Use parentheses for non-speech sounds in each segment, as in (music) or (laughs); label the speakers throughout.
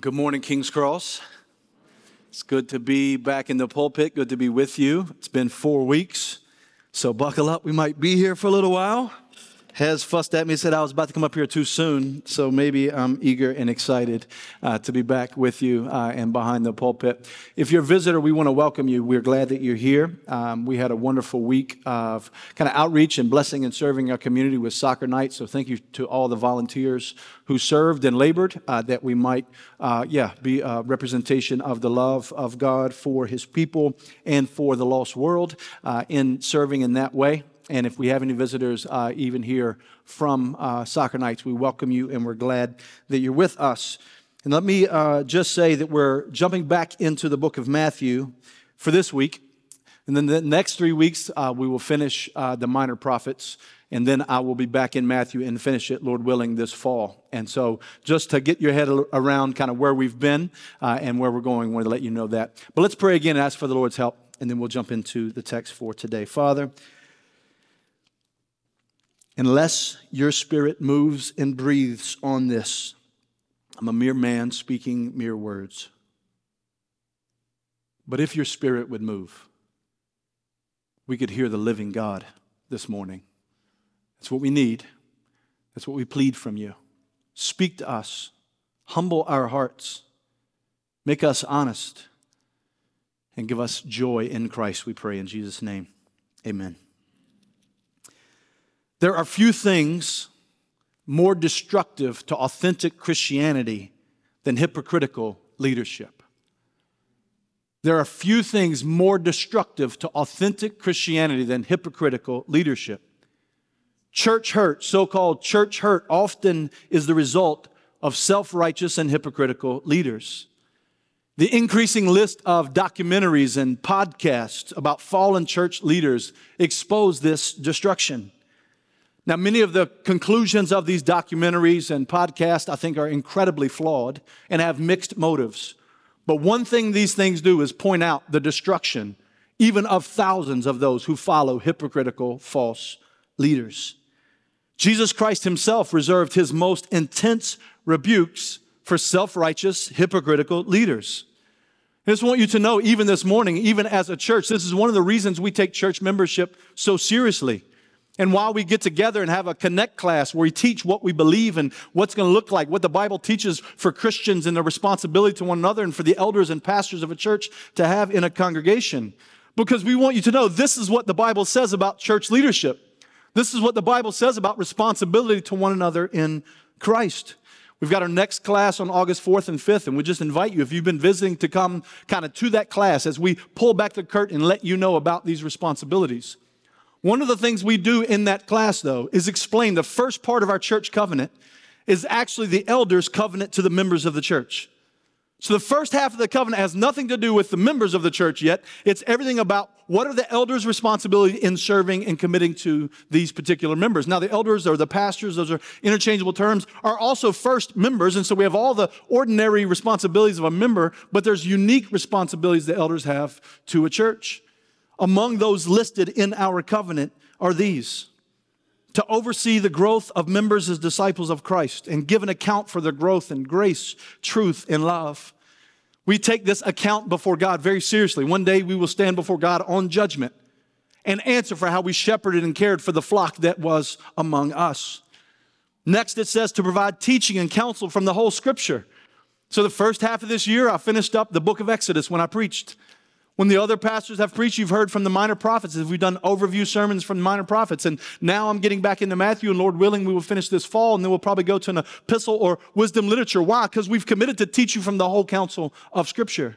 Speaker 1: Good morning, King's Cross. It's good to be back in the pulpit. Good to be with you. It's been four weeks, so buckle up. We might be here for a little while. Has fussed at me, said I was about to come up here too soon, so maybe I'm eager and excited uh, to be back with you uh, and behind the pulpit. If you're a visitor, we want to welcome you. We're glad that you're here. Um, we had a wonderful week of kind of outreach and blessing and serving our community with soccer night, so thank you to all the volunteers who served and labored uh, that we might, uh, yeah, be a representation of the love of God for his people and for the lost world uh, in serving in that way. And if we have any visitors, uh, even here from uh, Soccer Nights, we welcome you and we're glad that you're with us. And let me uh, just say that we're jumping back into the book of Matthew for this week. And then the next three weeks, uh, we will finish uh, the minor prophets. And then I will be back in Matthew and finish it, Lord willing, this fall. And so, just to get your head around kind of where we've been uh, and where we're going, I wanted to let you know that. But let's pray again and ask for the Lord's help, and then we'll jump into the text for today. Father, Unless your spirit moves and breathes on this, I'm a mere man speaking mere words. But if your spirit would move, we could hear the living God this morning. That's what we need. That's what we plead from you. Speak to us, humble our hearts, make us honest, and give us joy in Christ, we pray in Jesus' name. Amen. There are few things more destructive to authentic Christianity than hypocritical leadership. There are few things more destructive to authentic Christianity than hypocritical leadership. Church hurt, so called church hurt, often is the result of self righteous and hypocritical leaders. The increasing list of documentaries and podcasts about fallen church leaders expose this destruction. Now, many of the conclusions of these documentaries and podcasts, I think, are incredibly flawed and have mixed motives. But one thing these things do is point out the destruction, even of thousands of those who follow hypocritical, false leaders. Jesus Christ himself reserved his most intense rebukes for self righteous, hypocritical leaders. I just want you to know, even this morning, even as a church, this is one of the reasons we take church membership so seriously. And while we get together and have a connect class where we teach what we believe and what's going to look like, what the Bible teaches for Christians and their responsibility to one another and for the elders and pastors of a church to have in a congregation. Because we want you to know this is what the Bible says about church leadership. This is what the Bible says about responsibility to one another in Christ. We've got our next class on August 4th and 5th, and we just invite you, if you've been visiting, to come kind of to that class as we pull back the curtain and let you know about these responsibilities. One of the things we do in that class, though, is explain the first part of our church covenant is actually the elders' covenant to the members of the church. So the first half of the covenant has nothing to do with the members of the church yet. It's everything about what are the elders' responsibility in serving and committing to these particular members. Now, the elders or the pastors, those are interchangeable terms, are also first members. And so we have all the ordinary responsibilities of a member, but there's unique responsibilities the elders have to a church. Among those listed in our covenant are these to oversee the growth of members as disciples of Christ and give an account for their growth in grace, truth, and love. We take this account before God very seriously. One day we will stand before God on judgment and answer for how we shepherded and cared for the flock that was among us. Next, it says to provide teaching and counsel from the whole scripture. So, the first half of this year, I finished up the book of Exodus when I preached. When the other pastors have preached, you've heard from the minor prophets. We've done overview sermons from the minor prophets. And now I'm getting back into Matthew, and Lord willing, we will finish this fall, and then we'll probably go to an epistle or wisdom literature. Why? Because we've committed to teach you from the whole counsel of Scripture.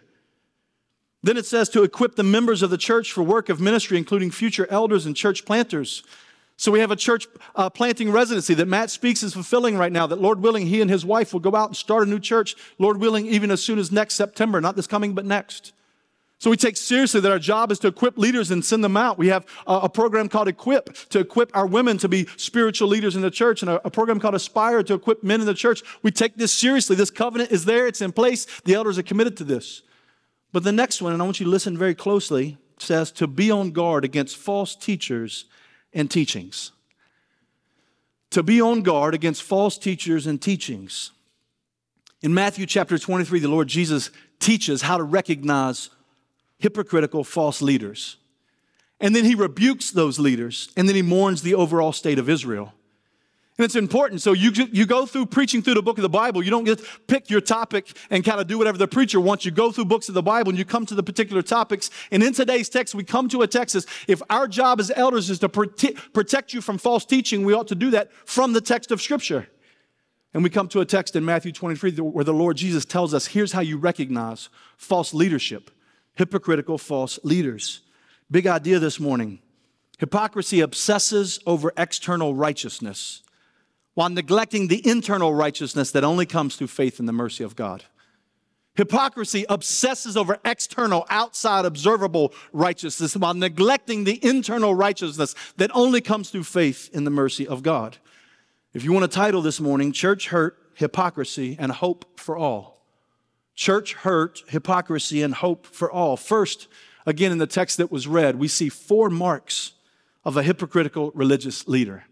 Speaker 1: Then it says to equip the members of the church for work of ministry, including future elders and church planters. So we have a church uh, planting residency that Matt Speaks is fulfilling right now. That Lord willing, he and his wife will go out and start a new church. Lord willing, even as soon as next September, not this coming, but next. So we take seriously that our job is to equip leaders and send them out. We have a, program called Equip to equip our women to be spiritual leaders in the church and a, program called Aspire to equip men in the church. We take this seriously. This covenant is there. It's in place. The elders are committed to this. But the next one, and I want you to listen very closely, says to be on guard against false teachers and teachings. To be on guard against false teachers and teachings. In Matthew chapter 23, the Lord Jesus teaches how to recognize hypocritical false leaders. And then he rebukes those leaders, and then he mourns the overall state of Israel. And it's important. So you, you go through preaching through the book of the Bible. You don't just pick your topic and kind of do whatever the preacher wants. You go through books of the Bible and you come to the particular topics. And in today's text, we come to a text. If our job as elders is to protect you from false teaching, we ought to do that from the text of Scripture. And we come to a text in Matthew 23 where the Lord Jesus tells us here's how you recognize false leadership, hypocritical false leaders. Big idea this morning. Hypocrisy obsesses over external righteousness while neglecting the internal righteousness that only comes through faith in the mercy of God. Hypocrisy obsesses over external, outside, observable righteousness while neglecting the internal righteousness that only comes through faith in the mercy of God. If you want a title this morning, Church Hurt, Hypocrisy, and Hope for All. Church Hurt, Hypocrisy, and Hope for All. First, again, in the text that was read, we see four marks of a hypocritical religious leader.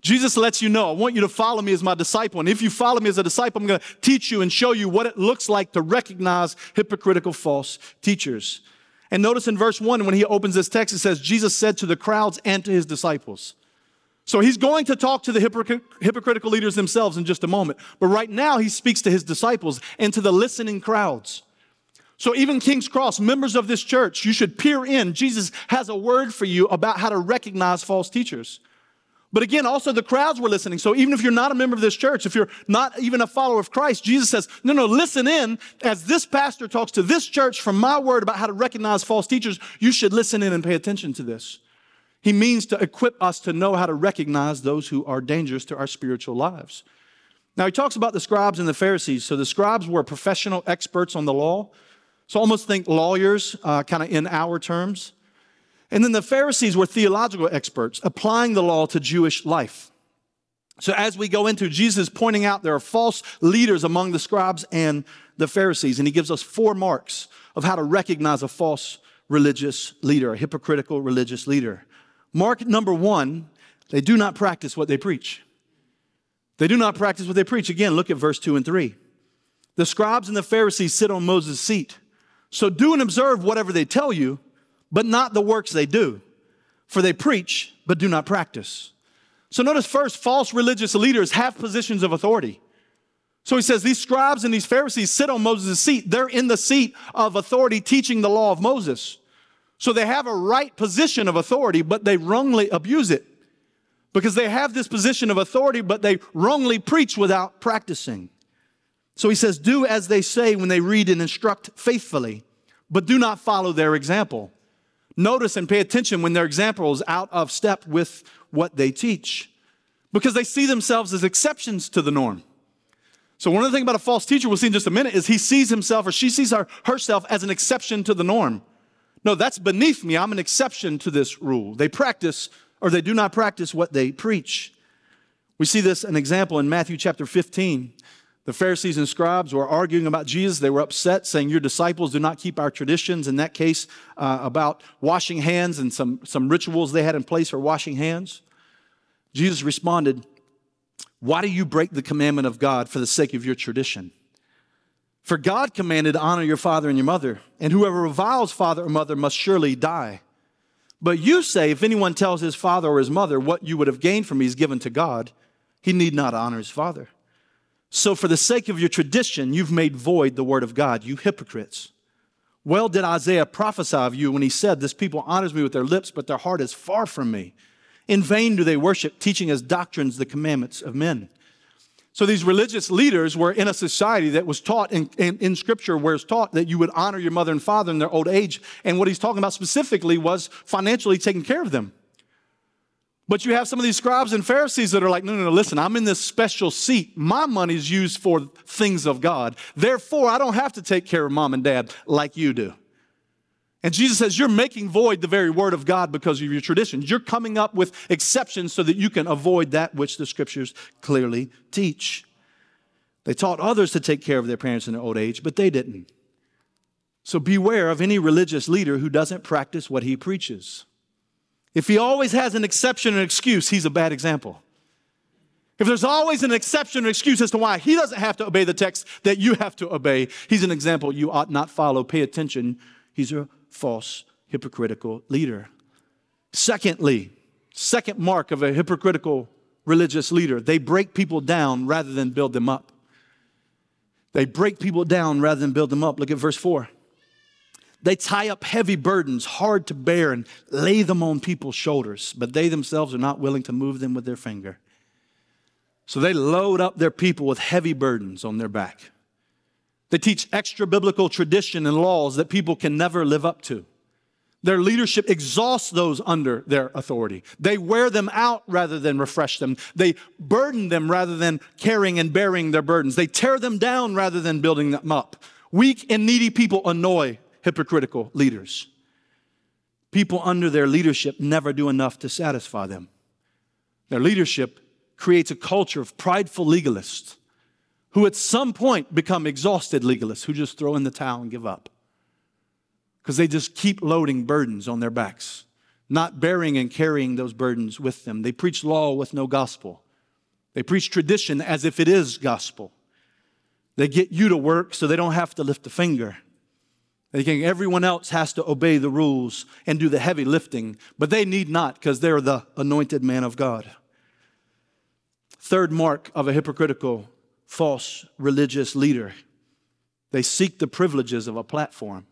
Speaker 1: Jesus lets you know, I want you to follow me as my disciple. And if you follow me as a disciple, I'm going to teach you and show you what it looks like to recognize hypocritical false teachers. And notice in verse 1, when he opens this text, it says, Jesus said to the crowds and to his disciples. So he's going to talk to the hypocritical leaders themselves in just a moment. But right now, he speaks to his disciples and to the listening crowds. So even King's Cross, members of this church, you should peer in. Jesus has a word for you about how to recognize false teachers. But again, also the crowds were listening. So even if you're not a member of this church, if you're not even a follower of Christ, Jesus says, no, no, listen in. As this pastor talks to this church from my word about how to recognize false teachers, you should listen in and pay attention to this. He means to equip us to know how to recognize those who are dangerous to our spiritual lives. Now, he talks about the scribes and the Pharisees. So the scribes were professional experts on the law. So almost think lawyers, uh, kind of in our terms. And then the Pharisees were theological experts, applying the law to Jewish life. So as we go into, Jesus pointing out there are false leaders among the scribes and the Pharisees, and he gives us four marks of how to recognize a false religious leader, a hypocritical religious leader. Mark number one, they do not practice what they preach. They do not practice what they preach. Again, look at verse two and three. The scribes and the Pharisees sit on Moses' seat. So do and observe whatever they tell you, but not the works they do. For they preach, but do not practice. So notice first, false religious leaders have positions of authority. So he says these scribes and these Pharisees sit on Moses' seat. They're in the seat of authority teaching the law of Moses. So they have a right position of authority, but they wrongly abuse it. Because they have this position of authority, but they wrongly preach without practicing. So he says, Do as they say when they read and instruct faithfully, but do not follow their example. Notice and pay attention when their example is out of step with what they teach because they see themselves as exceptions to the norm. So, one of the things about a false teacher we'll see in just a minute is he sees himself or she sees her, herself as an exception to the norm. No, that's beneath me. I'm an exception to this rule. They practice or they do not practice what they preach. We see this an example in Matthew chapter 15. The Pharisees and scribes were arguing about Jesus. They were upset, saying, Your disciples do not keep our traditions. In that case, uh, about washing hands and some, some rituals they had in place for washing hands. Jesus responded, Why do you break the commandment of God for the sake of your tradition? For God commanded, Honor your father and your mother, and whoever reviles father or mother must surely die. But you say, If anyone tells his father or his mother, What you would have gained from me is given to God, he need not honor his father. So, for the sake of your tradition, you've made void the word of God, you hypocrites. Well, did Isaiah prophesy of you when he said, This people honors me with their lips, but their heart is far from me. In vain do they worship, teaching as doctrines the commandments of men. So these religious leaders were in a society that was taught in, in, in, Scripture, where it's taught that you would honor your mother and father in their old age. And what he's talking about specifically was financially taking care of them. But you have some of these scribes and Pharisees that are like, no, no, no, listen, I'm in this special seat. My money is used for things of God. Therefore, I don't have to take care of mom and dad like you do. And Jesus says, You're making void the very word of God because of your traditions. You're coming up with exceptions so that you can avoid that which the scriptures clearly teach. They taught others to take care of their parents in their old age, but they didn't. So beware of any religious leader who doesn't practice what he preaches. If he always has an exception and excuse, he's a bad example. If there's always an exception or excuse as to why he doesn't have to obey the text that you have to obey, he's an example you ought not follow. Pay attention. He's a false, hypocritical leader. Secondly, second mark of a hypocritical religious leader, they break people down rather than build them up. They break people down rather than build them up. Look at verse 4. They tie up heavy burdens, hard to bear, and lay them on people's shoulders, but they themselves are not willing to move them with their finger. So they load up their people with heavy burdens on their back. They teach extra biblical tradition and laws that people can never live up to. Their leadership exhausts those under their authority. They wear them out rather than refresh them. They burden them rather than carrying and bearing their burdens. They tear them down rather than building them up. Weak and needy people annoy hypocritical leaders. People under their leadership never do enough to satisfy them. Their leadership creates a culture of prideful legalists who at some point become exhausted legalists who just throw in the towel and give up because they just keep loading burdens on their backs, not bearing and carrying those burdens with them. They preach law with no gospel. They preach tradition as if it is gospel. They get you to work so they don't have to lift a finger. They think everyone else has to obey the rules and do the heavy lifting, but they need not because they're the anointed man of God. Third mark of a hypocritical, false religious leader they seek the privileges of a platform.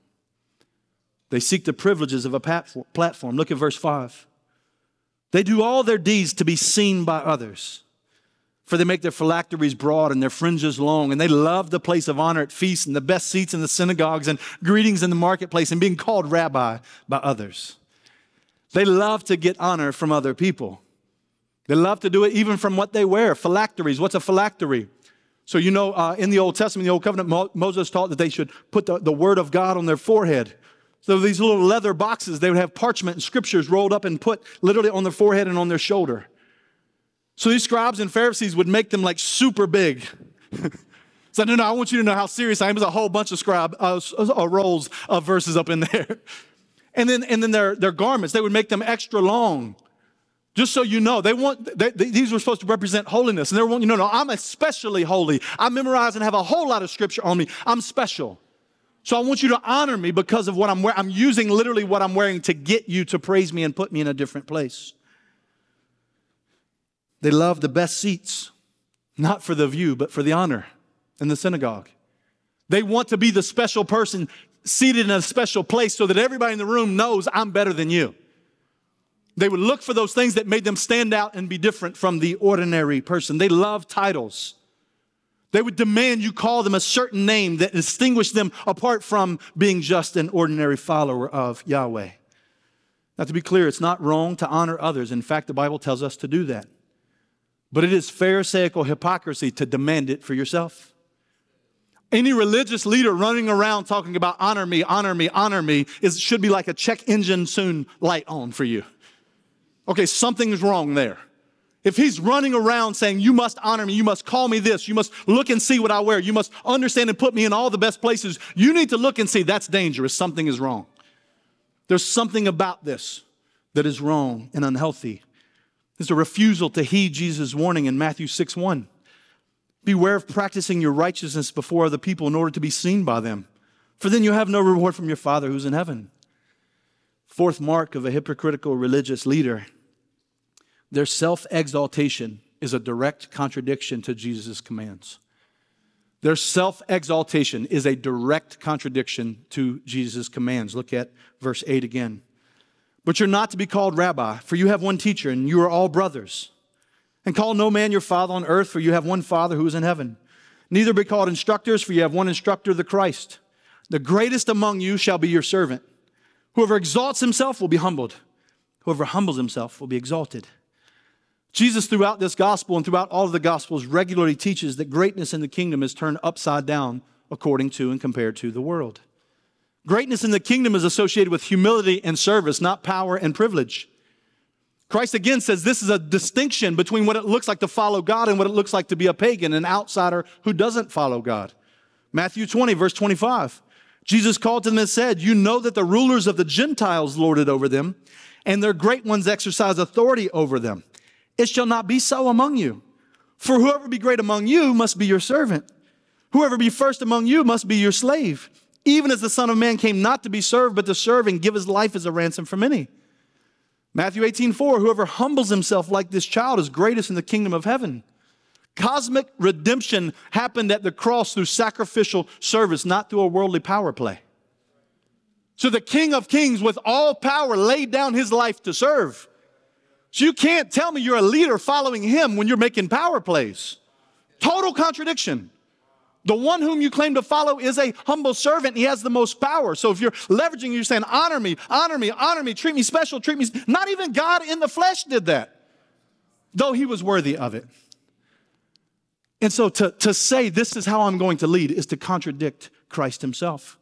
Speaker 1: They seek the privileges of a platform. Look at verse 5. They do all their deeds to be seen by others. For they make their phylacteries broad and their fringes long, and they love the place of honor at feasts and the best seats in the synagogues and greetings in the marketplace and being called rabbi by others. They love to get honor from other people. They love to do it even from what they wear. Phylacteries. What's a phylactery? So, you know, uh, in the Old Testament, the Old Covenant, Mo- Moses taught that they should put the, the word of God on their forehead. So these little leather boxes, they would have parchment and scriptures rolled up and put literally on their forehead and on their shoulder. So these scribes and Pharisees would make them like super big. (laughs) so no, no, I want you to know how serious I am. There's a whole bunch of scribe uh, uh, rolls of verses up in there. (laughs) And then, and then their, their garments, they would make them extra long. Just so you know, they want they, they, these were supposed to represent holiness, and they want you know, no, I'm especially holy. I memorize and have a whole lot of scripture on me. I'm special. So I want you to honor me because of what I'm wearing. I'm using literally what I'm wearing to get you to praise me and put me in a different place. They love the best seats, not for the view, but for the honor in the synagogue. They want to be the special person seated in a special place so that everybody in the room knows I'm better than you. They would look for those things that made them stand out and be different from the ordinary person. They love titles. They would demand you call them a certain name that distinguished them apart from being just an ordinary follower of Yahweh. Now, to be clear, it's not wrong to honor others. In fact, the Bible tells us to do that. But it is Pharisaical hypocrisy to demand it for yourself. Any religious leader running around talking about honor me, honor me, honor me is, should be like a check engine soon light on for you. Okay, something's wrong there. If he's running around saying, You must honor me, you must call me this, you must look and see what I wear, you must understand and put me in all the best places, you need to look and see that's dangerous. Something is wrong. There's something about this that is wrong and unhealthy. There's a refusal to heed Jesus' warning in Matthew 6 1. Beware of practicing your righteousness before other people in order to be seen by them, for then you have no reward from your Father who's in heaven. Fourth mark of a hypocritical religious leader their self exaltation is a direct contradiction to Jesus' commands. Their self exaltation is a direct contradiction to Jesus' commands. Look at verse 8 again. But you're not to be called rabbi, for you have one teacher, and you are all brothers. And call no man your father on earth, for you have one Father who is in heaven. Neither be called instructors, for you have one instructor, the Christ. The greatest among you shall be your servant. Whoever exalts himself will be humbled, whoever humbles himself will be exalted. Jesus, throughout this gospel and throughout all of the gospels, regularly teaches that greatness in the kingdom is turned upside down according to and compared to the world. Greatness in the kingdom is associated with humility and service, not power and privilege. Christ again says this is a distinction between what it looks like to follow God and what it looks like to be a pagan, an outsider who doesn't follow God. Matthew 20, verse 25. Jesus called to them and said, You know that the rulers of the Gentiles lord it over them, and their great ones exercise authority over them. It shall not be so among you. For whoever be great among you must be your servant. Whoever be first among you must be your slave, even as the Son of Man came not to be served, but to serve and give his life as a ransom for many. Matthew 18, 4, whoever humbles himself like this child is greatest in the kingdom of heaven. Cosmic redemption happened at the cross through sacrificial service, not through a worldly power play. So the King of Kings, with all power, laid down his life to serve. So you can't tell me you're a leader following him when you're making power plays. Total contradiction. The one whom you claim to follow is a humble servant. He has the most power. So if you're leveraging, you're saying, honor me, honor me, honor me, treat me special, treat me. Not even God in the flesh did that, though he was worthy of it. And so to, to say this is how I'm going to lead is to contradict Christ himself.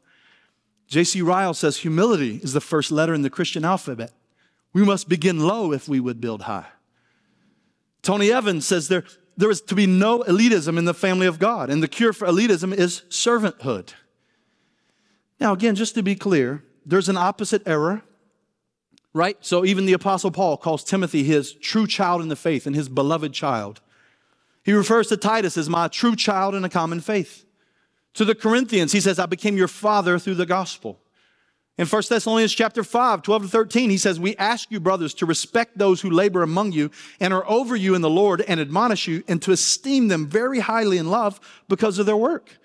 Speaker 1: J.C. Ryle says humility is the first letter in the Christian alphabet. We must begin low if we would build high. Tony Evans says there, there is to be no elitism in the family of God, and the cure for elitism is servanthood. Now, again, just to be clear, there's an opposite error, right? So even the Apostle Paul calls Timothy his true child in the faith and his beloved child. He refers to Titus as my true child in a common faith. To the Corinthians, he says, I became your father through the gospel. In 1 Thessalonians chapter 5, 12 to 13, he says, We ask you, brothers, to respect those who labor among you and are over you in the Lord and admonish you, and to esteem them very highly in love because of their work.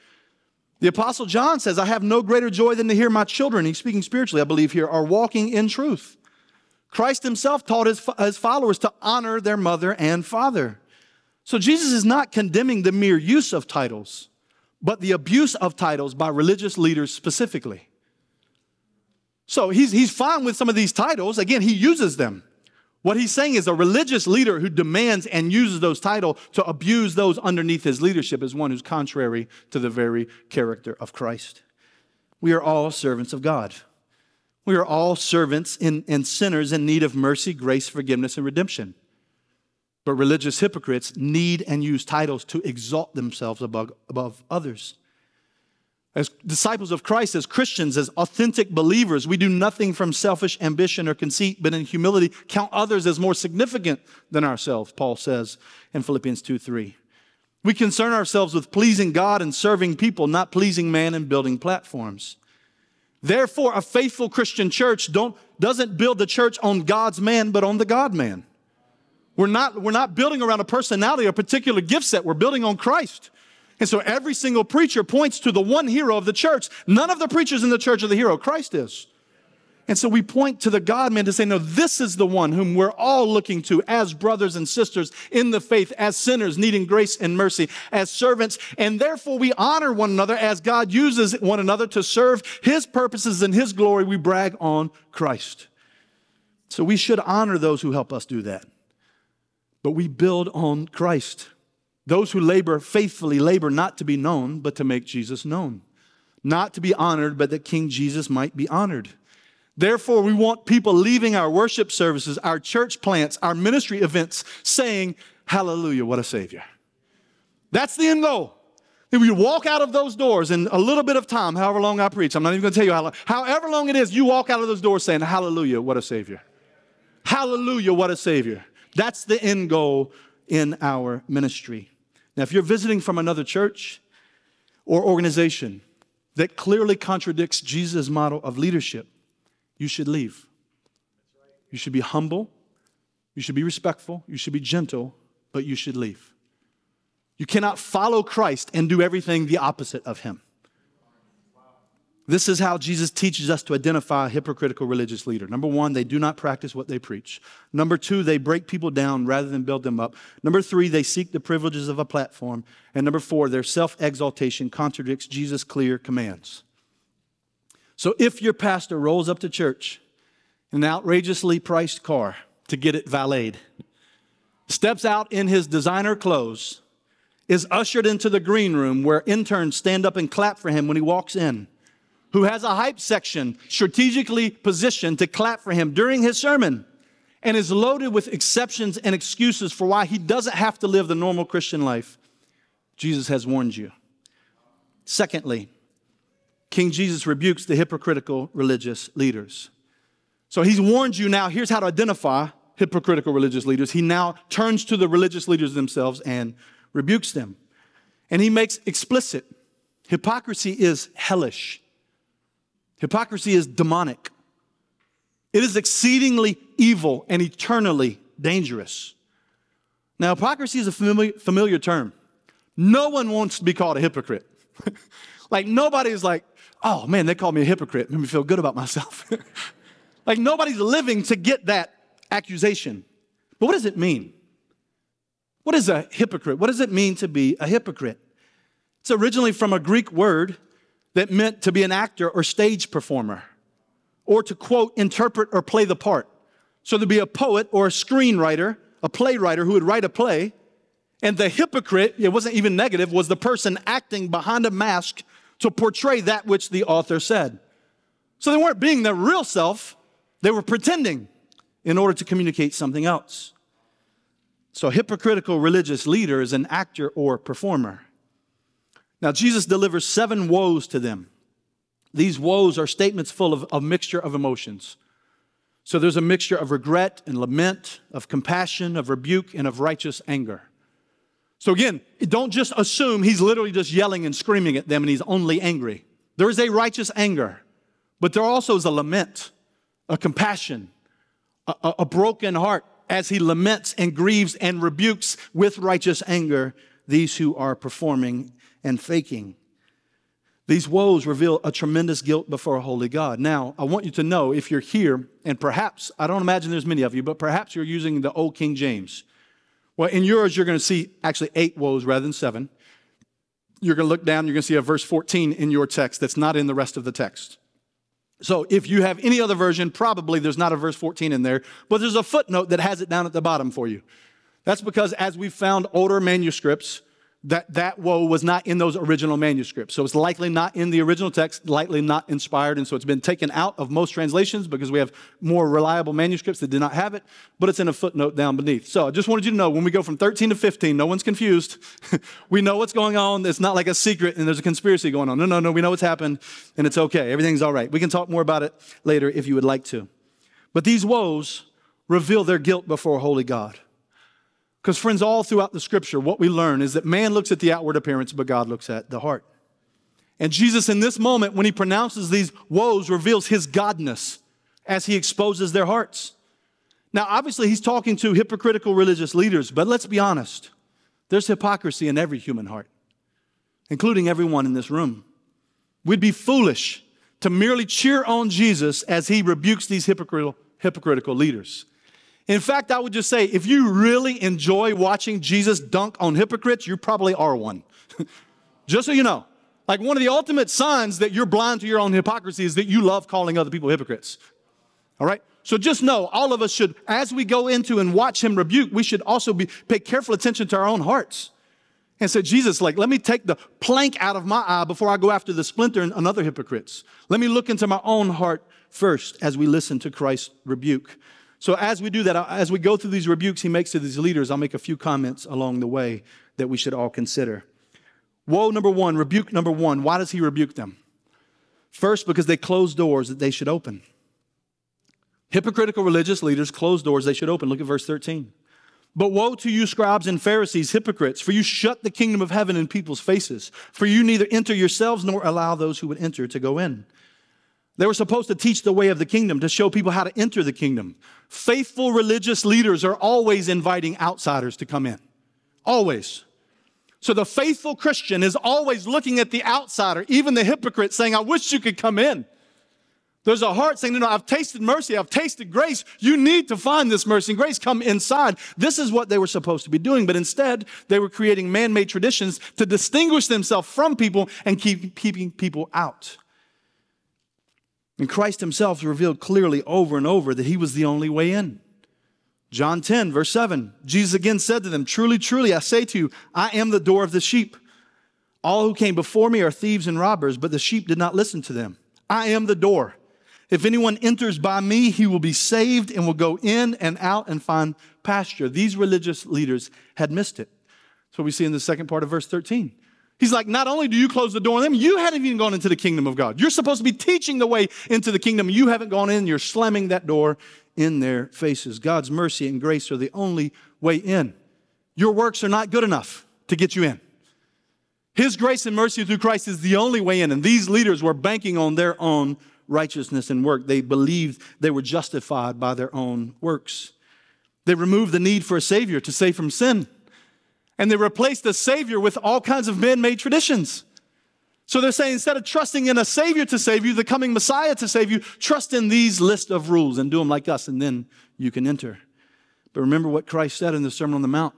Speaker 1: The Apostle John says, I have no greater joy than to hear my children, he's speaking spiritually, I believe here, are walking in truth. Christ himself taught his, his followers to honor their mother and father. So Jesus is not condemning the mere use of titles, but the abuse of titles by religious leaders specifically. So he's, he's fine with some of these titles. Again, he uses them. What he's saying is a religious leader who demands and uses those titles to abuse those underneath his leadership is one who's contrary to the very character of Christ. We are all servants of God. We are all servants and, and sinners in need of mercy, grace, forgiveness, and redemption. But religious hypocrites need and use titles to exalt themselves above, above others. As disciples of Christ, as Christians, as authentic believers, we do nothing from selfish ambition or conceit, but in humility count others as more significant than ourselves, Paul says in Philippians 2 3. We concern ourselves with pleasing God and serving people, not pleasing man and building platforms. Therefore, a faithful Christian church don't, doesn't build the church on God's man, but on the God man. We're not, we're not building around a personality or a particular gift set, we're building on Christ. And so every single preacher points to the one hero of the church. None of the preachers in the church are the hero, Christ is. And so we point to the God man to say, no, this is the one whom we're all looking to as brothers and sisters in the faith, as sinners needing grace and mercy, as servants. And therefore we honor one another as God uses one another to serve his purposes and his glory. We brag on Christ. So we should honor those who help us do that. But we build on Christ. Those who labor faithfully labor not to be known, but to make Jesus known. Not to be honored, but that King Jesus might be honored. Therefore, we want people leaving our worship services, our church plants, our ministry events saying, Hallelujah, what a Savior. That's the end goal. If you walk out of those doors in a little bit of time, however long I preach, I'm not even going to tell you how long, however long it is, you walk out of those doors saying, Hallelujah, what a Savior. Hallelujah, what a Savior. That's the end goal in our ministry. Now, if you're visiting from another church or organization that clearly contradicts Jesus' model of leadership, you should leave. You should be humble, you should be respectful, you should be gentle, but you should leave. You cannot follow Christ and do everything the opposite of him. This is how Jesus teaches us to identify a hypocritical religious leader. Number one, they do not practice what they preach. Number two, they break people down rather than build them up. Number three, they seek the privileges of a platform. And number four, their self exaltation contradicts Jesus' clear commands. So if your pastor rolls up to church in an outrageously priced car to get it valeted, steps out in his designer clothes, is ushered into the green room where interns stand up and clap for him when he walks in who has a hype section strategically positioned to clap for him during his sermon and is loaded with exceptions and excuses for why he doesn't have to live the normal Christian life, Jesus has warned you. Secondly, King Jesus rebukes the hypocritical religious leaders. So he's warned you now, here's how to identify hypocritical religious leaders. He now turns to the religious leaders themselves and rebukes them. And he makes explicit hypocrisy is hellish, hypocrisy is demonic, it is exceedingly evil and eternally dangerous. Now, hypocrisy is a familiar, familiar term. No one wants to be called a hypocrite. (laughs) like, nobody's like, oh man, they called me a hypocrite. Made me feel good about myself. (laughs) like, nobody's living to get that accusation. But what does it mean? What is a hypocrite? What does it mean to be a hypocrite? It's originally from a Greek word that meant to be an actor or stage performer, or to quote, interpret or play the part. So there'd be a poet or a screenwriter, a playwright who would write a play, and the hypocrite, it wasn't even negative, was the person acting behind a mask to portray that which the author said. So they weren't being their real self, they were pretending in order to communicate something else. So, a hypocritical religious leader is an actor or performer. Now, Jesus delivers seven woes to them. These woes are statements full of a mixture of emotions. So, there's a mixture of regret and lament, of compassion, of rebuke, and of righteous anger. So again, don't just assume he's literally just yelling and screaming at them and he's only angry. There is a righteous anger, but there also is a lament, a compassion, a, a, broken heart as he laments and grieves and rebukes with righteous anger these who are performing and faking. These woes reveal a tremendous guilt before a holy God. Now, I want you to know if you're here, and perhaps, I don't imagine there's many of you, but perhaps you're using the old King James. Well, in yours, you're going to see actually eight woes rather than seven. You're going to look down, you're going to see a verse 14 in your text that's not in the rest of the text. So if you have any other version, probably there's not a verse 14 in there, but there's a footnote that has it down at the bottom for you. That's because as we've found older manuscripts, that that woe was not in those original manuscripts. So it's likely not in the original text, likely not inspired, and so it's been taken out of most translations because we have more reliable manuscripts that did not have it, but it's in a footnote down beneath. So I just wanted you to know when we go from 13 to 15, no one's confused. (laughs) we know what's going on. It's not like a secret and there's a conspiracy going on. No, no, no, we know what's happened and it's okay. Everything's all right. We can talk more about it later if you would like to. But these woes reveal their guilt before a holy God. Because, friends, all throughout the scripture, what we learn is that man looks at the outward appearance, but God looks at the heart. And Jesus, in this moment, when he pronounces these woes, reveals his godness as he exposes their hearts. Now, obviously, he's talking to hypocritical religious leaders, but let's be honest. There's hypocrisy in every human heart, including everyone in this room. We'd be foolish to merely cheer on Jesus as he rebukes these hypocritical, hypocritical leaders. In fact, I would just say if you really enjoy watching Jesus dunk on hypocrites, you probably are one. (laughs) just so you know. Like one of the ultimate signs that you're blind to your own hypocrisy is that you love calling other people hypocrites. All right? So just know, all of us should, as we go into and watch him rebuke, we should also be pay careful attention to our own hearts. And say, Jesus, like, let me take the plank out of my eye before I go after the splinter and another hypocrites. Let me look into my own heart first as we listen to Christ's rebuke. So, as we do that, as we go through these rebukes he makes to these leaders, I'll make a few comments along the way that we should all consider. Woe number one, rebuke number one. Why does he rebuke them? First, because they close doors that they should open. Hypocritical religious leaders close doors they should open. Look at verse 13. But woe to you, scribes and Pharisees, hypocrites, for you shut the kingdom of heaven in people's faces. For you neither enter yourselves nor allow those who would enter to go in. They were supposed to teach the way of the kingdom, to show people how to enter the kingdom. Faithful religious leaders are always inviting outsiders to come in. Always. So the faithful Christian is always looking at the outsider, even the hypocrite, saying, I wish you could come in. There's a heart saying, No, no, I've tasted mercy, I've tasted grace. You need to find this mercy and grace. Come inside. This is what they were supposed to be doing. But instead, they were creating man made traditions to distinguish themselves from people and keep keeping people out. And Christ himself revealed clearly over and over that he was the only way in. John 10, verse 7, Jesus again said to them, Truly, truly, I say to you, I am the door of the sheep. All who came before me are thieves and robbers, but the sheep did not listen to them. I am the door. If anyone enters by me, he will be saved and will go in and out and find pasture. These religious leaders had missed it. That's what we see in the second part of verse 13. He's like, not only do you close the door on them, you haven't even gone into the kingdom of God. You're supposed to be teaching the way into the kingdom. You haven't gone in. You're slamming that door in their faces. God's mercy and grace are the only way in. Your works are not good enough. to get you in. His grace and mercy through Christ is the only way in. And these leaders were banking on their own righteousness and work. They believed they were justified by their own works. They removed the need for a Savior to save from sin. And they replaced the Savior with all kinds of man made traditions. So they're saying instead of trusting in a Savior to save you, the coming Messiah to save you, trust in these list of rules and do them like us, and then you can enter. But remember what Christ said in the Sermon on the Mount.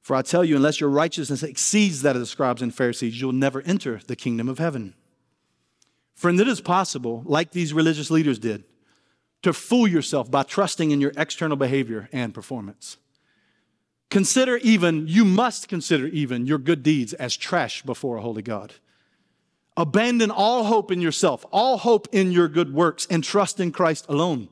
Speaker 1: For I tell you, unless your righteousness exceeds that of the scribes and Pharisees, you'll never enter the kingdom of heaven. Friend, it is possible, like these religious leaders did, to fool yourself by trusting in your external behavior and performance. Consider even, you must consider even your good deeds as trash before a holy God. Abandon all hope in yourself, all hope in your good works, and trust in Christ alone.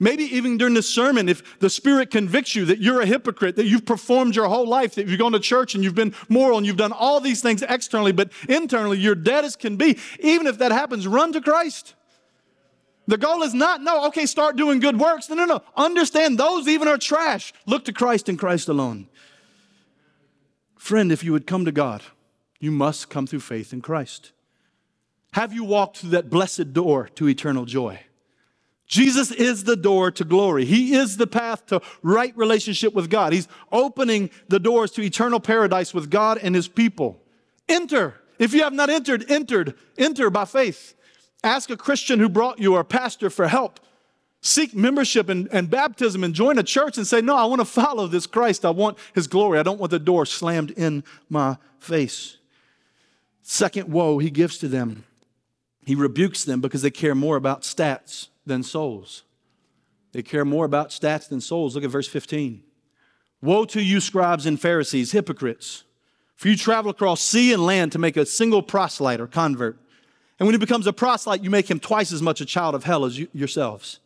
Speaker 1: Maybe even during this sermon, if the Spirit convicts you that you're a hypocrite, that you've performed your whole life, that you've gone to church and you've been moral and you've done all these things externally, but internally you're dead as can be, even if that happens, run to Christ. The goal is not, no, okay, start doing good works. No, no, no. Understand those even are trash. Look to Christ and Christ alone. Friend, if you would come to God, you must come through faith in Christ. Have you walked through that blessed door to eternal joy? Jesus is the door to glory. He is the path to right relationship with God. He's opening the doors to eternal paradise with God and his people. Enter. If you have not entered, entered, enter by faith. Ask a Christian who brought you or a pastor for help. Seek membership and, and baptism and join a church and say, No, I want to follow this Christ. I want his glory. I don't want the door slammed in my face. Second woe he gives to them. He rebukes them because they care more about stats than souls. They care more about stats than souls. Look at verse 15. Woe to you, scribes and Pharisees, hypocrites! For you travel across sea and land to make a single proselyte or convert. And when he becomes a proselyte, you make him twice as much a child of hell as you, yourselves.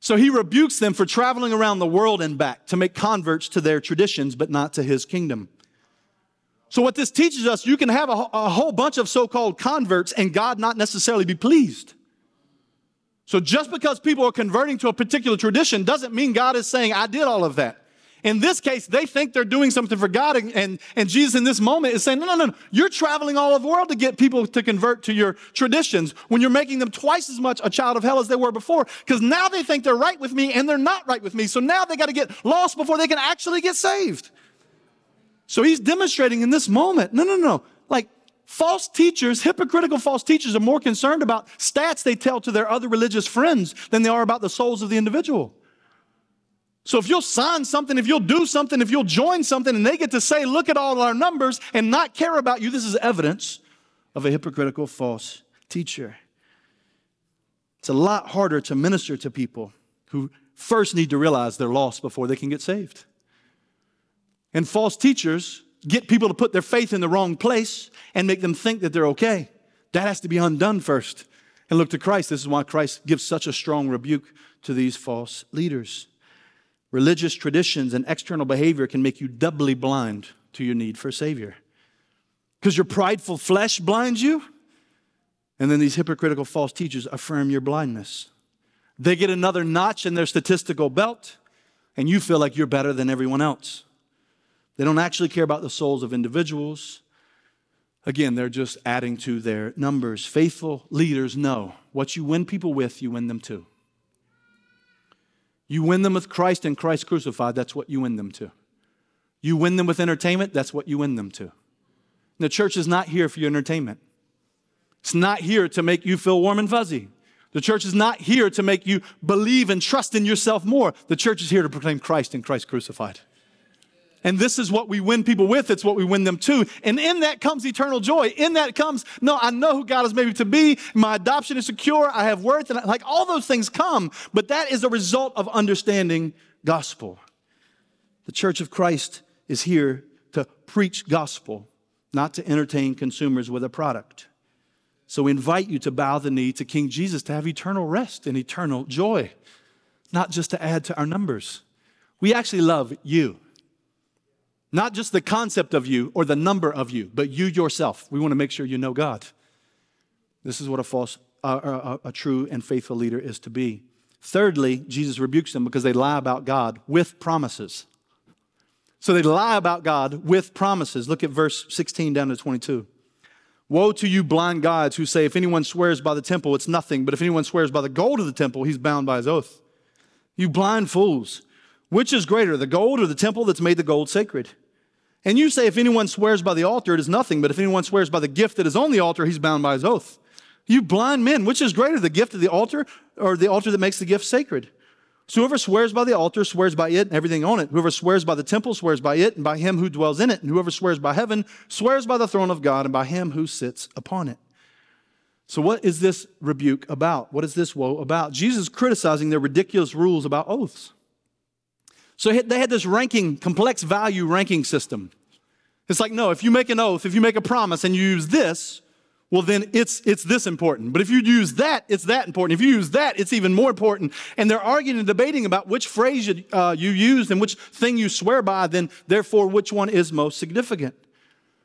Speaker 1: So he rebukes them for traveling around the world and back to make converts to their traditions, but not to his kingdom. So, what this teaches us, you can have a, a whole bunch of so called converts and God not necessarily be pleased. So just because people are converting to a particular tradition doesn't mean God is saying, I did all of that. In this case, they think they're doing something for God, and, and, and, Jesus in this moment is saying, No, no, no, you're traveling all over the world to get people to convert to your traditions when you're making them twice as much a child of hell as they were before, because now they think they're right with me and they're not right with me. So now they got to get lost before they can actually get saved. So he's demonstrating in this moment, no, no, no. Like False teachers, hypocritical false teachers, are more concerned about stats they tell to their other religious friends than they are about the souls of the individual. So if you'll sign something, if you'll do something, if you'll join something, and they get to say, look at all our numbers and not care about you, this is evidence of a hypocritical false teacher. It's a lot harder to minister to people who first need to realize they're lost before they can get saved. And false teachers get people to put their faith in the wrong place and make them think that they're okay. That has to be undone first. And look to Christ. This is why Christ gives such a strong rebuke to these false leaders. Religious traditions and external behavior can make you doubly blind to your need for a Savior. Because your prideful flesh blinds you, and then these hypocritical false teachers affirm your blindness. They get another notch in their statistical belt, and you feel like you're better than everyone else. They don't actually care about the souls of individuals. Again, they're just adding to their numbers. Faithful leaders know what you win people with, you win them to. You win them with Christ and Christ crucified, that's what you win them to. You win them with entertainment, that's what you win them to. The church is not here for your entertainment. It's not here to make you feel warm and fuzzy. The church is not here to make you believe and trust in yourself more. The church is here to proclaim Christ and Christ crucified. And this is what we win people with. It's what we win them to. And in that comes eternal joy. In that comes, no, I know who God has made me to be. My adoption is secure. I have worth. And like all those things come. But that is a result of understanding gospel. The church of Christ is here to preach gospel, not to entertain consumers with a product. So we invite you to bow the knee to King Jesus to have eternal rest and eternal joy, not just to add to our numbers. We actually love you. Not just the concept of you or the number of you, but you yourself. We want to make sure you know God. This is what a false, uh, a, a true and faithful leader is to be. Thirdly, Jesus rebukes them because they lie about God with promises. So they lie about God with promises. Look at verse 16 down to 22. Woe to you, blind guides, who say, If anyone swears by the temple, it's nothing, but if anyone swears by the gold of the temple, he's bound by his oath. You blind fools, which is greater, the gold or the temple that's made the gold sacred? And you say, If anyone swears by the altar, it is nothing, but if anyone swears by the gift that is on the altar, he's bound by his oath. You blind men, which is greater, the gift of the altar or the altar that makes the gift sacred? So whoever swears by the altar swears by it and everything on it. Whoever swears by the temple swears by it and by him who dwells in it. And whoever swears by heaven swears by the throne of God and by him who sits upon it. So, what is this rebuke about? What is this woe about? Jesus criticizing their ridiculous rules about oaths. So, they had this ranking, complex value ranking system. It's like, no, if you make an oath, if you make a promise and you use this, well then it's it's this important. But if you use that it's that important. If you use that it's even more important. And they're arguing and debating about which phrase you, uh, you use and which thing you swear by then therefore which one is most significant.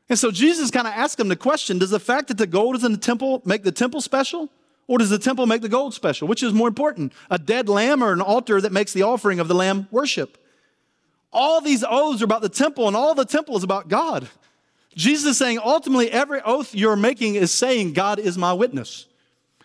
Speaker 1: And so jesus kind of asked them the question does the fact that the gold is in the temple make the temple special? Or does the temple make the gold special? Which is more important a dead lamb or an altar that makes the offering of the lamb worship all these oaths are about the temple and all the temple is about god Jesus is saying ultimately every oath you're making is saying, God is my witness.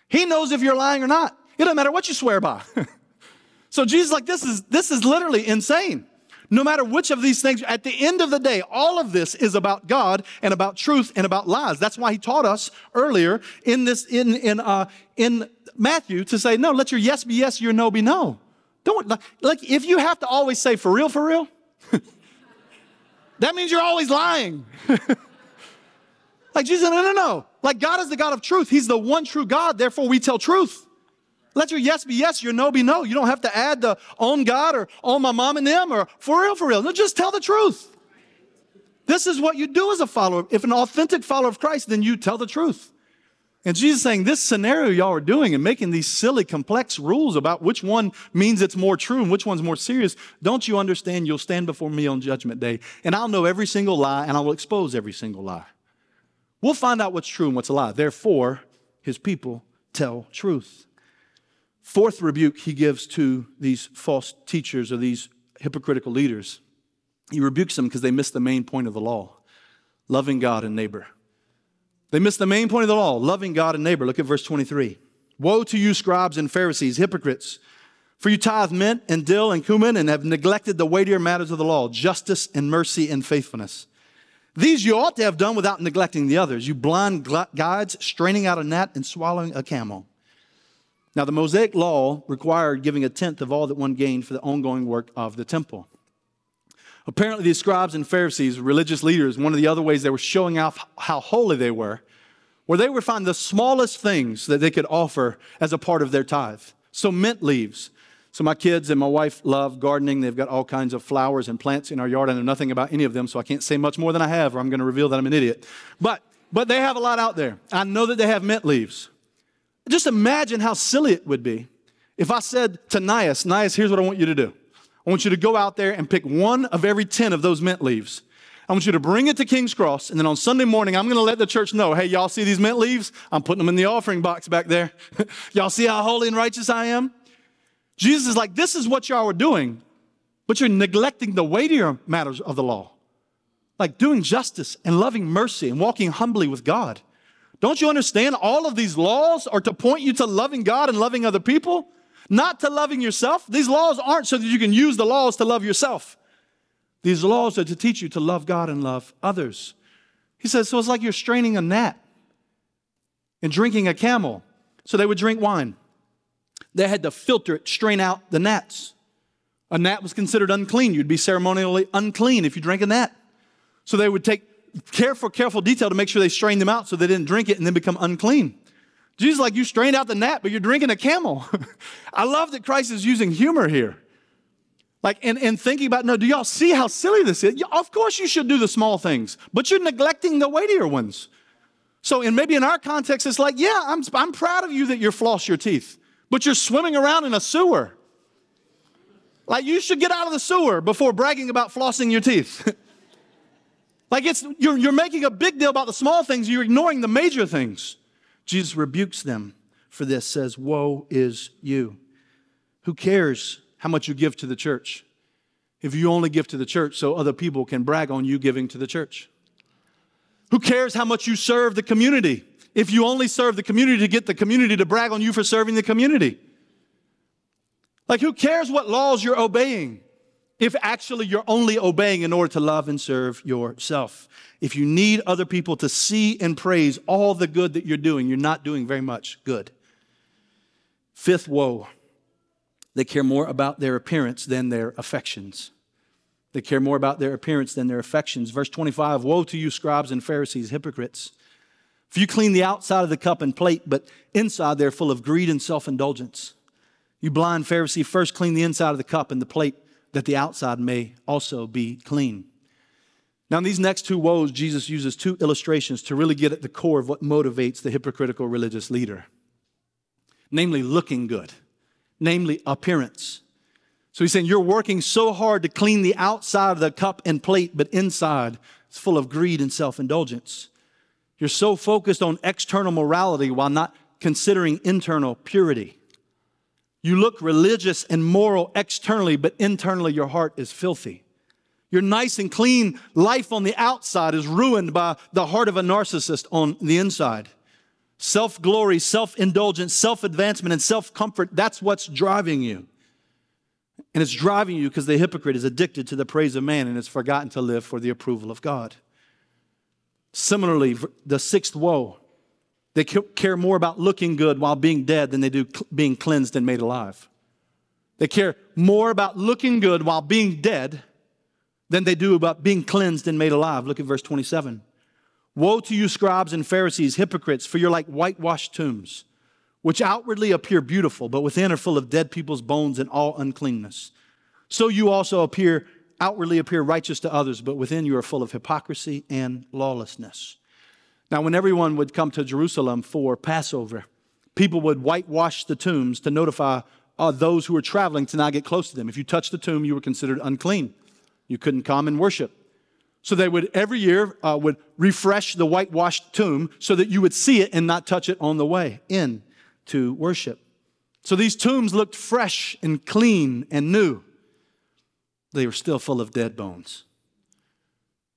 Speaker 1: He knows if you're lying or not. It doesn't matter what you swear by. (laughs) so Jesus like, this is, this is literally insane. No matter which of these things, at the end of the day, all of this is about God and about truth and about lies. That's why he taught us earlier in this, in, in, uh, in Matthew to say, no, let your yes be yes, your no be no. Don't, like, if you have to always say for real, for real, that means you're always lying. (laughs) like Jesus, no, no, no. Like God is the God of truth. He's the one true God. Therefore, we tell truth. Let your yes be yes, your no be no. You don't have to add the on God or on my mom and them or for real, for real. No, just tell the truth. This is what you do as a follower. If an authentic follower of Christ, then you tell the truth. And Jesus saying, this scenario y'all are doing and making these silly, complex rules about which one means it's more true and which one's more serious, don't you understand you'll stand before me on judgment day and I'll know every single lie and I will expose every single lie. We'll find out what's true and what's a lie. Therefore, his people tell truth. Fourth rebuke he gives to these false teachers or these hypocritical leaders. He rebukes them because they miss the main point of the law loving God and neighbor. They miss the main point of the law, loving God and neighbor. Look at verse 23. Woe to you, scribes and Pharisees, hypocrites! For you tithe mint and dill and cumin and have neglected the weightier matters of the law, justice and mercy and faithfulness. These you ought to have done without neglecting the others. You blind guides, straining out a gnat and swallowing a camel. Now, the Mosaic law required giving a tenth of all that one gained for the ongoing work of the temple. Apparently, these scribes and Pharisees, religious leaders, one of the other ways they were showing off how holy they were, where they would find the smallest things that they could offer as a part of their tithe. So, mint leaves. So, my kids and my wife love gardening. They've got all kinds of flowers and plants in our yard. I know nothing about any of them, so I can't say much more than I have, or I'm going to reveal that I'm an idiot. But, but they have a lot out there. I know that they have mint leaves. Just imagine how silly it would be if I said to Nias, Nias, here's what I want you to do. I want you to go out there and pick one of every 10 of those mint leaves. I want you to bring it to King's Cross, and then on Sunday morning, I'm going to let the church know hey, y'all see these mint leaves? I'm putting them in the offering box back there. (laughs) y'all see how holy and righteous I am? Jesus is like, this is what y'all are doing, but you're neglecting the weightier matters of the law, like doing justice and loving mercy and walking humbly with God. Don't you understand? All of these laws are to point you to loving God and loving other people not to loving yourself. These laws aren't so that you can use the laws to love yourself. These laws are to teach you to love God and love others. He says, so it's like you're straining a gnat and drinking a camel. So they would drink wine. They had to filter it, strain out the gnats. A gnat was considered unclean. You'd be ceremonially unclean if you drank a gnat. So they would take careful, careful detail to make sure they strained them out so they didn't drink it and then become unclean. Jesus, like you strained out the gnat, but you're drinking a camel. (laughs) I love that Christ is using humor here. Like, and, and thinking about, no, do y'all see how silly this is? Of course you should do the small things, but you're neglecting the weightier ones. So, and maybe in our context, it's like, yeah, I'm, I'm proud of you that you floss your teeth, but you're swimming around in a sewer. Like, you should get out of the sewer before bragging about flossing your teeth. (laughs) like, it's, you're, you're making a big deal about the small things, you're ignoring the major things. Jesus rebukes them for this, says, Woe is you. Who cares how much you give to the church? if you only give to the church so other people can brag on you giving to the church? Who cares how much you serve the community if you only serve the community to get the community to brag on you for serving the community? Like, who cares what laws you're obeying if actually you're only obeying in order to love and serve yourself? If you need other people to see and praise all the good that you're doing, you're not doing very much good. Fifth woe they care more about their appearance than their affections. They care more about their appearance than their affections. Verse 25 Woe to you, scribes and Pharisees, hypocrites! For you clean the outside of the cup and plate, but inside they're full of greed and self indulgence. You blind Pharisee, first clean the inside of the cup and the plate, that the outside may also be clean. Now, in these next two woes, Jesus uses two illustrations to really get at the core of what motivates the hypocritical religious leader namely, looking good, namely, appearance. So he's saying, You're working so hard to clean the outside of the cup and plate, but inside it's full of greed and self indulgence. You're so focused on external morality while not considering internal purity. You look religious and moral externally, but internally your heart is filthy. Your nice and clean life on the outside is ruined by the heart of a narcissist on the inside. Self glory, self indulgence, self advancement, and self comfort that's what's driving you. And it's driving you because the hypocrite is addicted to the praise of man and has forgotten to live for the approval of God. Similarly, the sixth woe they care more about looking good while being dead than they do being cleansed and made alive. They care more about looking good while being dead than they do about being cleansed and made alive. Look at verse 27. Woe to you, scribes and Pharisees, hypocrites, for you're like whitewashed tombs, which outwardly appear beautiful, but within are full of dead people's bones and all uncleanness. So you also appear outwardly appear righteous to others, but within you are full of hypocrisy and lawlessness. Now, when everyone would come to Jerusalem for Passover, people would whitewash the tombs to notify uh, those who were traveling to not get close to them. If you touched the tomb, you were considered unclean. You couldn't come and worship. So they would every year uh, would refresh the whitewashed tomb so that you would see it and not touch it on the way in to worship. So these tombs looked fresh and clean and new. They were still full of dead bones.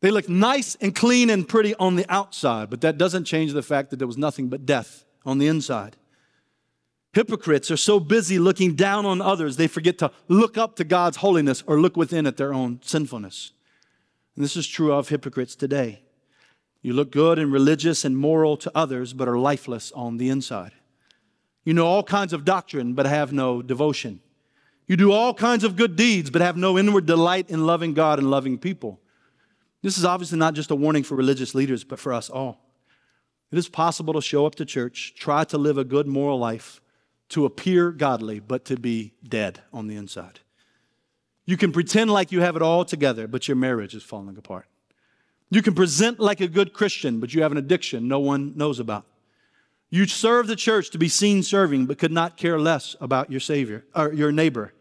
Speaker 1: They looked nice and clean and pretty on the outside, but that doesn't change the fact that there was nothing but death on the inside. Hypocrites are so busy looking down on others, they forget to look up to God's holiness or look within at their own sinfulness. And this is true of hypocrites today. You look good and religious and moral to others, but are lifeless on the inside. You know all kinds of doctrine, but have no devotion. You do all kinds of good deeds, but have no inward delight in loving God and loving people. This is obviously not just a warning for religious leaders, but for us all. It is possible to show up to church, try to live a good moral life, to appear godly, but to be dead on the inside. You can pretend like you have it all together, but your marriage is falling apart. You can present like a good Christian, but you have an addiction no one knows about. You serve the church to be seen serving, but could not care less about your Savior or your neighbor.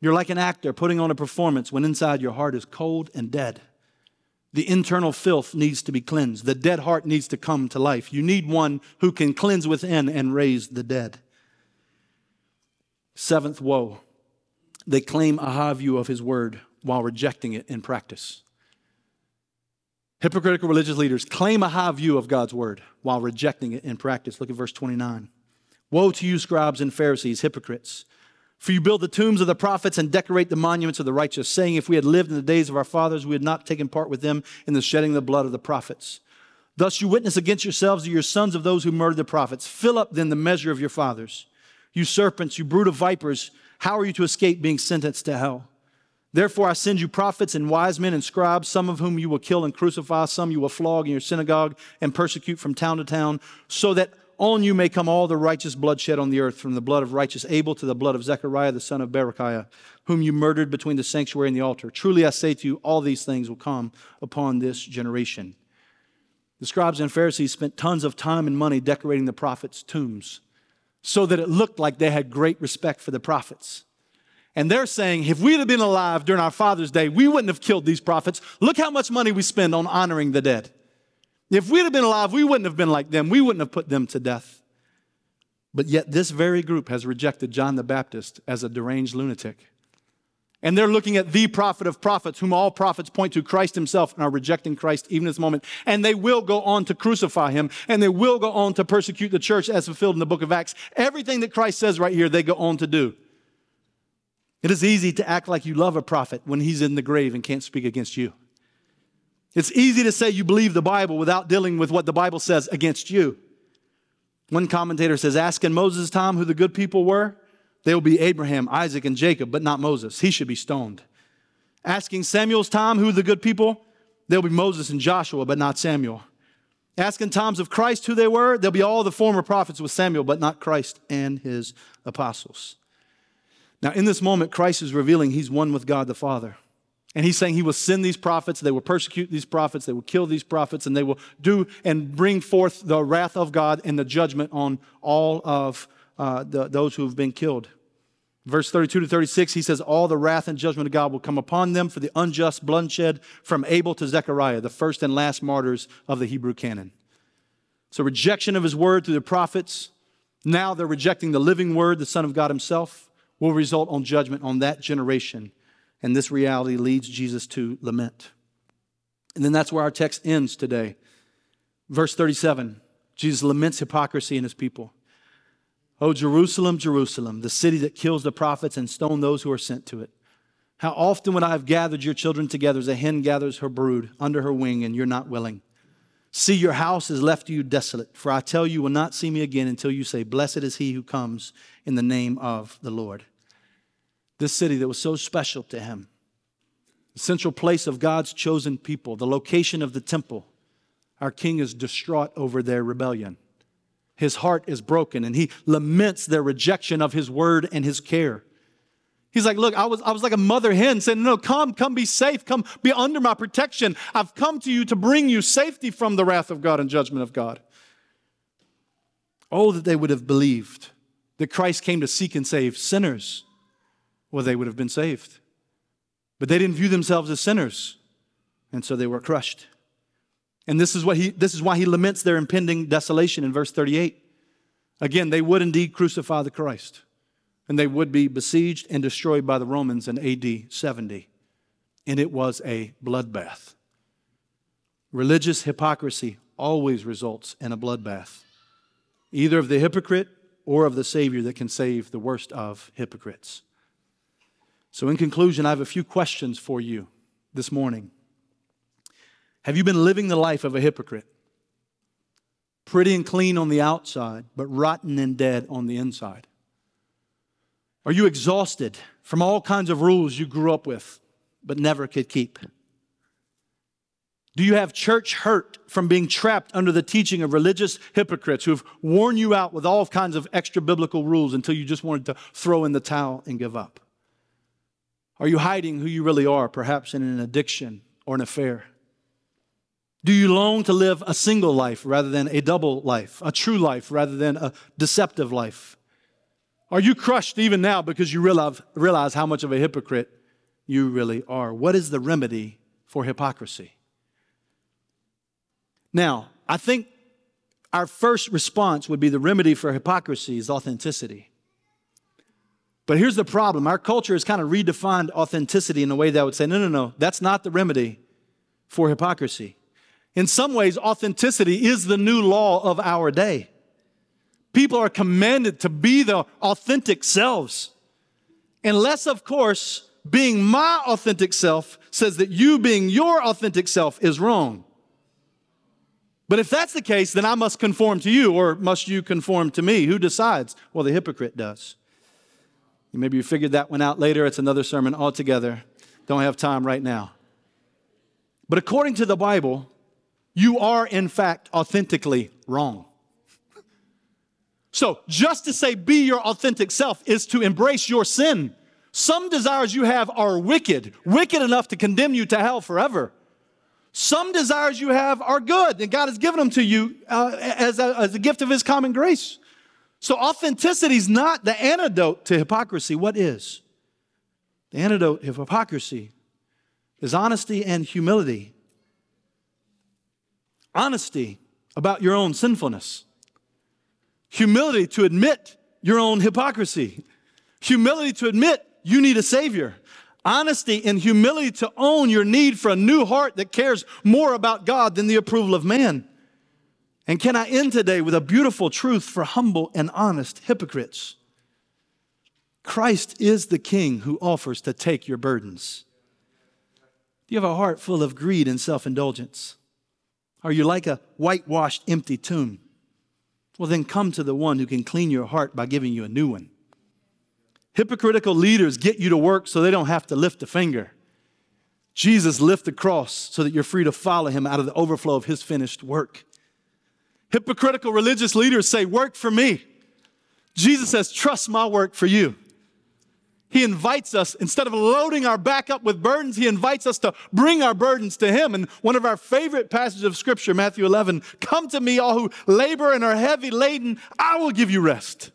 Speaker 1: You're like an actor putting on a performance when inside your heart is cold and dead. The internal filth needs to be cleansed. The dead heart needs to come to life. You need one who can cleanse within and raise the dead. Seventh woe. They claim a high view of his word while rejecting it in practice. Hypocritical religious leaders claim a high view of God's word while rejecting it in practice. Look at verse 29. Woe to you, scribes and Pharisees, hypocrites! For you build the tombs of the prophets and decorate the monuments of the righteous, saying, If we had lived in the days of our fathers, we had not taken part with them in the shedding of the blood of the prophets. Thus you witness against yourselves that you're sons of those who murdered the prophets. Fill up then the measure of your fathers. You serpents, you brood of vipers, how are you to escape being sentenced to hell? Therefore, I send you prophets and wise men and scribes, some of whom you will kill and crucify, some you will flog in your synagogue and persecute from town to town, so that on you may come all the righteous blood shed on the earth, from the blood of righteous Abel to the blood of Zechariah the son of Berechiah, whom you murdered between the sanctuary and the altar. Truly I say to you, all these things will come upon this generation. The scribes and Pharisees spent tons of time and money decorating the prophets' tombs so that it looked like they had great respect for the prophets. And they're saying, if we'd have been alive during our Father's Day, we wouldn't have killed these prophets. Look how much money we spend on honoring the dead. If we'd have been alive, we wouldn't have been like them. We wouldn't have put them to death. But yet, this very group has rejected John the Baptist as a deranged lunatic And they're looking at the prophet of prophets, whom all prophets point to, Christ himself, and are rejecting Christ even this moment. And they will go on to crucify him, and they will go on to persecute the church as fulfilled in the book of Acts. Everything that Christ says right here, they go on to do. It is easy to act like you love a prophet when he's in the grave and can't speak against you. It's easy to say you believe the Bible without dealing with what the Bible says against you. One commentator says, Ask in Moses' time who the good people were. They will be Abraham, Isaac, and Jacob, but not Moses. He should be stoned. Asking Samuel's time, who the good people? They'll be Moses and Joshua, but not Samuel. Asking times of Christ who they were, they'll be all the former prophets with Samuel, but not Christ and his apostles. Now, in this moment, Christ is revealing he's one with God the Father. And he's saying he will send these prophets, they will persecute these prophets, they will kill these prophets, and they will do and bring forth the wrath of God and the judgment on all of uh, the, those who have been killed. Verse 32 to 36, he says, All the wrath and judgment of God will come upon them for the unjust bloodshed from Abel to Zechariah, the first and last martyrs of the Hebrew canon. So, rejection of his word through the prophets. Now they're rejecting the living word, the Son of God himself, will result on judgment on that generation. And this reality leads Jesus to lament. And then that's where our text ends today. Verse 37 Jesus laments hypocrisy in his people. O Jerusalem, Jerusalem, the city that kills the prophets and stone those who are sent to it. How often would I have gathered your children together as a hen gathers her brood under her wing, and you're not willing? See, your house is left to you desolate, for I tell you, you will not see me again until you say, Blessed is he who comes in the name of the Lord. This city that was so special to him, the central place of God's chosen people, the location of the temple, our king is distraught over their rebellion. His heart is broken and he laments their rejection of his word and his care. He's like, Look, I was, I was like a mother hen saying, No, come, come be safe, come be under my protection. I've come to you to bring you safety from the wrath of God and judgment of God. Oh, that they would have believed that Christ came to seek and save sinners. Well, they would have been saved. But they didn't view themselves as sinners, and so they were crushed. And this is, what he, this is why he laments their impending desolation in verse 38. Again, they would indeed crucify the Christ, and they would be besieged and destroyed by the Romans in AD 70. And it was a bloodbath. Religious hypocrisy always results in a bloodbath, either of the hypocrite or of the Savior that can save the worst of hypocrites. So, in conclusion, I have a few questions for you this morning. Have you been living the life of a hypocrite? Pretty and clean on the outside, but rotten and dead on the inside. Are you exhausted from all kinds of rules you grew up with but never could keep? Do you have church hurt from being trapped under the teaching of religious hypocrites who have worn you out with all kinds of extra biblical rules until you just wanted to throw in the towel and give up? Are you hiding who you really are, perhaps in an addiction or an affair? Do you long to live a single life rather than a double life, a true life rather than a deceptive life? Are you crushed even now because you realize, realize how much of a hypocrite you really are? What is the remedy for hypocrisy? Now, I think our first response would be the remedy for hypocrisy is authenticity. But here's the problem our culture has kind of redefined authenticity in a way that would say, no, no, no, that's not the remedy for hypocrisy. In some ways, authenticity is the new law of our day. People are commanded to be their authentic selves. Unless, of course, being my authentic self says that you being your authentic self is wrong. But if that's the case, then I must conform to you, or must you conform to me? Who decides? Well, the hypocrite does. Maybe you figured that one out later. It's another sermon altogether. Don't have time right now. But according to the Bible, you are in fact authentically wrong. So, just to say be your authentic self is to embrace your sin. Some desires you have are wicked, wicked enough to condemn you to hell forever. Some desires you have are good, and God has given them to you uh, as, a, as a gift of His common grace. So, authenticity is not the antidote to hypocrisy. What is? The antidote of hypocrisy is honesty and humility honesty about your own sinfulness, humility to admit your own hypocrisy, humility to admit you need a Savior, Honesty and humility to own your need for a new heart that cares more about God than the approval of man. And can I end today with a beautiful truth for humble and honest hypocrites? Christ is the King who offers to take your burdens. Do you have a heart full of greed and self indulgence? Are you like a whitewashed, empty tomb? Well, then come to the one who can clean your heart by giving you a new one. Hypocritical leaders get you to work so they don't have to lift a finger. Jesus lifted the cross so that you're free to follow him out of the overflow of his finished work. Hypocritical religious leaders say, Work for me. Jesus says, Trust my work for you. He invites us, instead of loading our back up with burdens, He invites us to bring our burdens to Him. And one of our favorite passages of Scripture, Matthew 11, Come to me, all who labor and are heavy laden, I will give you rest.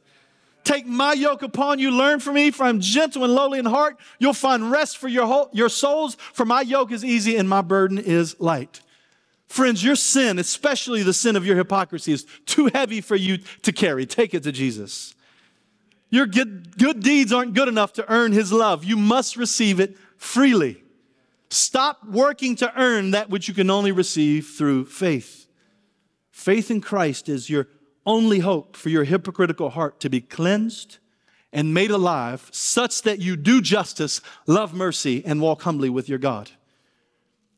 Speaker 1: Take my yoke upon you, learn from me, for I'm gentle and lowly in heart. You'll find rest for your, whole, your souls, for my yoke is easy and my burden is light. Friends, your sin, especially the sin of your hypocrisy, is too heavy for you to carry. Take it to Jesus. Your good, good deeds aren't good enough to earn his love. You must receive it freely. Stop working to earn that which you can only receive through faith. Faith in Christ is your only hope for your hypocritical heart to be cleansed and made alive, such that you do justice, love mercy, and walk humbly with your God.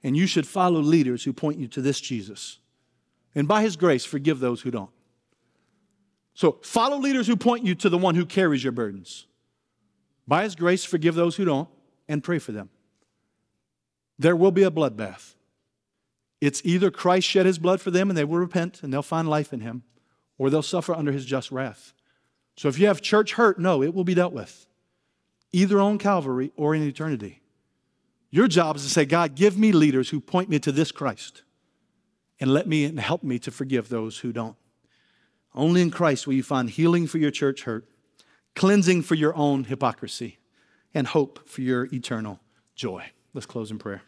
Speaker 1: And you should follow leaders who point you to this Jesus. And by his grace, forgive those who don't. So follow leaders who point you to the one who carries your burdens. By his grace, forgive those who don't and pray for them. There will be a bloodbath. It's either Christ shed his blood for them and they will repent and they'll find life in him, or they'll suffer under his just wrath. So if you have church hurt, no, it will be dealt with, either on Calvary or in eternity. Your job is to say, God, give me leaders who point me to this Christ and let me and help me to forgive those who don't. Only in Christ will you find healing for your church hurt, cleansing for your own hypocrisy, and hope for your eternal joy. Let's close in prayer.